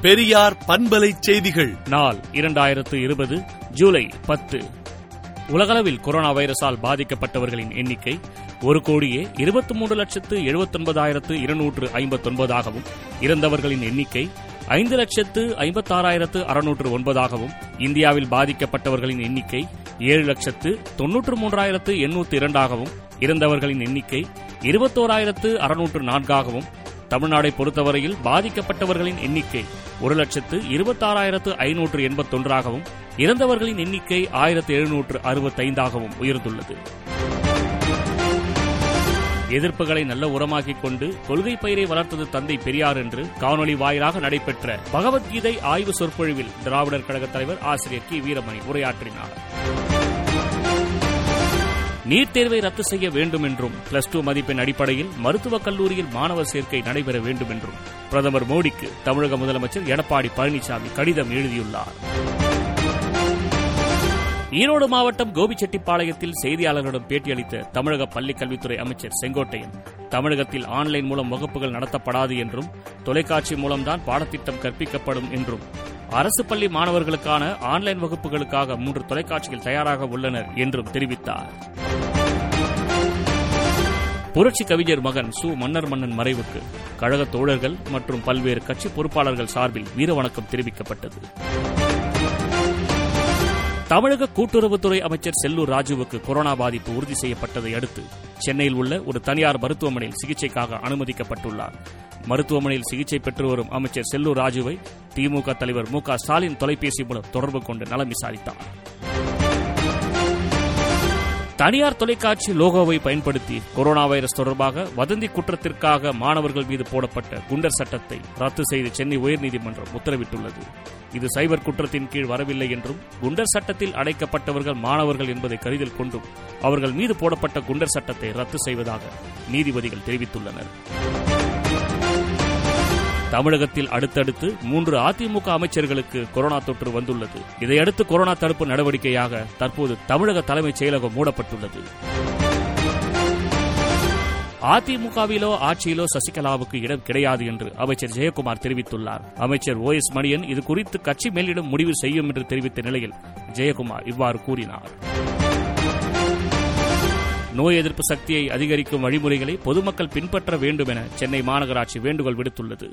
பெரியார் பண்பலை செய்திகள். நாள் இரண்டாயிரத்து இருபது ஜூலை பத்து. உலகளவில் கொரோனா வைரஸால் பாதிக்கப்பட்டவர்களின் எண்ணிக்கை ஒரு கோடியே இருபத்தி மூன்று லட்சத்து எழுபத்தொன்பதாயிரத்து இருநூற்று ஐம்பத்தொன்பதாகவும் இறந்தவர்களின் எண்ணிக்கை ஐந்து லட்சத்து ஐம்பத்தாறாயிரத்து அறுநூற்று ஒன்பதாகவும் இந்தியாவில் பாதிக்கப்பட்டவர்களின் எண்ணிக்கை ஏழு லட்சத்து தொன்னூற்று மூன்றாயிரத்து எண்ணூற்று இரண்டாகவும் இறந்தவர்களின் எண்ணிக்கை இருபத்தோராயிரத்து அறுநூற்று நான்காகவும் தமிழ்நாடை பொறுத்தவரையில் பாதிக்கப்பட்டவர்களின் எண்ணிக்கை ஒரு லட்சத்து இருபத்தாறாயிரத்து ஐநூற்று எண்பத்தொன்றாகவும் இறந்தவர்களின் எண்ணிக்கை ஆயிரத்து எழுநூற்று அறுபத்தைந்தாகவும் உயர்ந்துள்ளது. எதிர்ப்புகளை நல்ல உரமாக்கிக் கொண்டு கொள்கை பயிரை வளர்த்தது தந்தை பெரியார் என்று காணொலி வாயிலாக நடைபெற்ற பகவத்கீதை ஆய்வு சொற்பொழிவில் திராவிடர் கழக தலைவர் ஆசிரியர் கி. வீரமணி உரையாற்றினார். நீட் தேர்வை ரத்து செய்ய வேண்டும் என்றும் பிளஸ் டூ மதிப்பெண் அடிப்படையில் மருத்துவக் கல்லூரியில் மாணவர் சேர்க்கை நடைபெற வேண்டும் என்றும் பிரதமர் மோடிக்கு தமிழக முதலமைச்சர் எடப்பாடி பழனிசாமி கடிதம் எழுதியுள்ளார். ஈரோடு மாவட்டம் கோபிச்செட்டிப்பாளையத்தில் செய்தியாளர்களிடம் பேட்டியளித்த தமிழக பள்ளிக்கல்வித்துறை அமைச்சர் செங்கோட்டையன் தமிழகத்தில் ஆன்லைன் மூலம் வகுப்புகள் நடத்தப்படாது என்றும் தொலைக்காட்சி மூலம்தான் பாடத்திட்டம் கற்பிக்கப்படும் என்றும் அரசு பள்ளி மாணவர்களுக்கான ஆன்லைன் வகுப்புகளுக்காக மூன்று தொலைக்காட்சிகள் தயாராக உள்ளனர் என்றும் தெரிவித்தார். புரட்சி கவிஞர் மகன் சு. மன்னர் மன்னன் மறைவுக்கு கழக தோழர்கள் மற்றும் பல்வேறு கட்சி பொறுப்பாளர்கள் சார்பில் வீரவணக்கம் தெரிவிக்கப்பட்டது. தமிழக கூட்டுறவுத்துறை அமைச்சர் செல்லூர் ராஜுவுக்கு கொரோனா பாதிப்பு உறுதி செய்யப்பட்டதை அடுத்து சென்னையில் உள்ள ஒரு தனியார் மருத்துவமனையில் சிகிச்சைக்காக அனுமதிக்கப்பட்டுள்ளார். மருத்துவமனையில் சிகிச்சை பெற்று வரும் அமைச்சர் செல்லூர் ராஜுவை திமுக தலைவர் மு க ஸ்டாலின் தொலைபேசி மூலம் தொடர்பு கொண்டு நலம் விசாரித்தார். தனியார் தொலைக்காட்சி லோகோவை பயன்படுத்தி கொரோனா வைரஸ் தொடர்பாக வதந்தி குற்றத்திற்காக மாணவர்கள் மீது போடப்பட்ட குண்டர் சட்டத்தை ரத்து செய்து சென்னை உயர்நீதிமன்றம் உத்தரவிட்டுள்ளது. இது சைபர் குற்றத்தின் கீழ் வரவில்லை என்றும் குண்டர் சட்டத்தில் அடைக்கப்பட்டவர்கள் மாணவர்கள் என்பதை கருதில் கொண்டும் அவர்கள் மீது போடப்பட்ட குண்டர் சட்டத்தை ரத்து செய்வதாக நீதிபதிகள் தெரிவித்துள்ளனர். தமிழகத்தில் அடுத்தடுத்து மூன்று அதிமுக அமைச்சர்களுக்கு கொரோனா தொற்று வந்துள்ளது. இதையடுத்து கொரோனா தடுப்பு நடவடிக்கையாக தற்போது தமிழக தலைமைச் செயலகம் மூடப்பட்டுள்ளது. அதிமுகவிலோ ஆட்சியிலோ சசிகலாவுக்கு இடம் கிடையாது என்று அமைச்சர் ஜெயக்குமார் தெரிவித்துள்ளார். அமைச்சர் ஓ எஸ் மணியன் இது குறித்து கட்சி மேலிடம் முடிவு செய்யும் என்று தெரிவித்த நிலையில் ஜெயக்குமார் இவ்வாறு கூறினார். நோய் எதிர்ப்பு சக்தியை அதிகரிக்கும் வழிமுறைகளை பொதுமக்கள் பின்பற்ற வேண்டும் என சென்னை மாநகராட்சி வேண்டுகோள் விடுத்துள்ளது.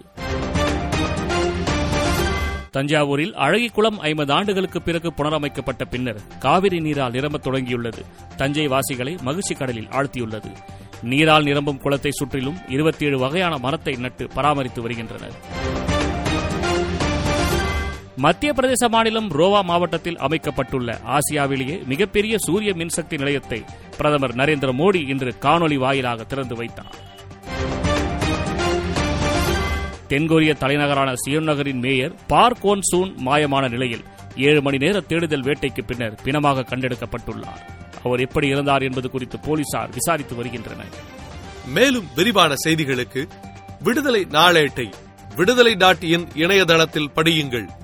தஞ்சாவூரில் அழகிக்குளம் ஐம்பது ஆண்டுகளுக்கு பிறகு புனரமைக்கப்பட்ட பின்னர் காவிரி நீரால் நிரம்பத் தொடங்கியுள்ளது. தஞ்சை வாசிகளை மகிழ்ச்சி கடலில் ஆழ்த்தியுள்ளது. நீரால் நிரம்பும் குளத்தை சுற்றிலும் இருபத்தி ஏழு வகையான மரத்தை நட்டு பராமரித்து வருகின்றனர். மத்திய பிரதேச மாநிலம் ரோவா மாவட்டத்தில் அமைக்கப்பட்டுள்ள ஆசியாவிலேயே மிகப்பெரிய சூரிய மின்சக்தி நிலையத்தை பிரதமர் நரேந்திர மோடி இன்று காணொலி வாயிலாக திறந்து வைத்தார். தென்கொரிய தலைநகரான சியோன் நகரின் மேயர் பார்க் சூன் மாயமான நிலையில் ஏழு மணி நேர தேடுதல் வேட்டைக்கு பின்னர் பிணமாக கண்டெடுக்கப்பட்டுள்ளார். அவர் எப்படி இருந்தார் என்பது குறித்து போலீசார் விசாரித்து வருகின்றனர். மேலும் விரிவான செய்திகளுக்கு விடுதலை நாளேட்டை விடுதலை டாட் இன் இணையதளத்தில் படியுங்கள்.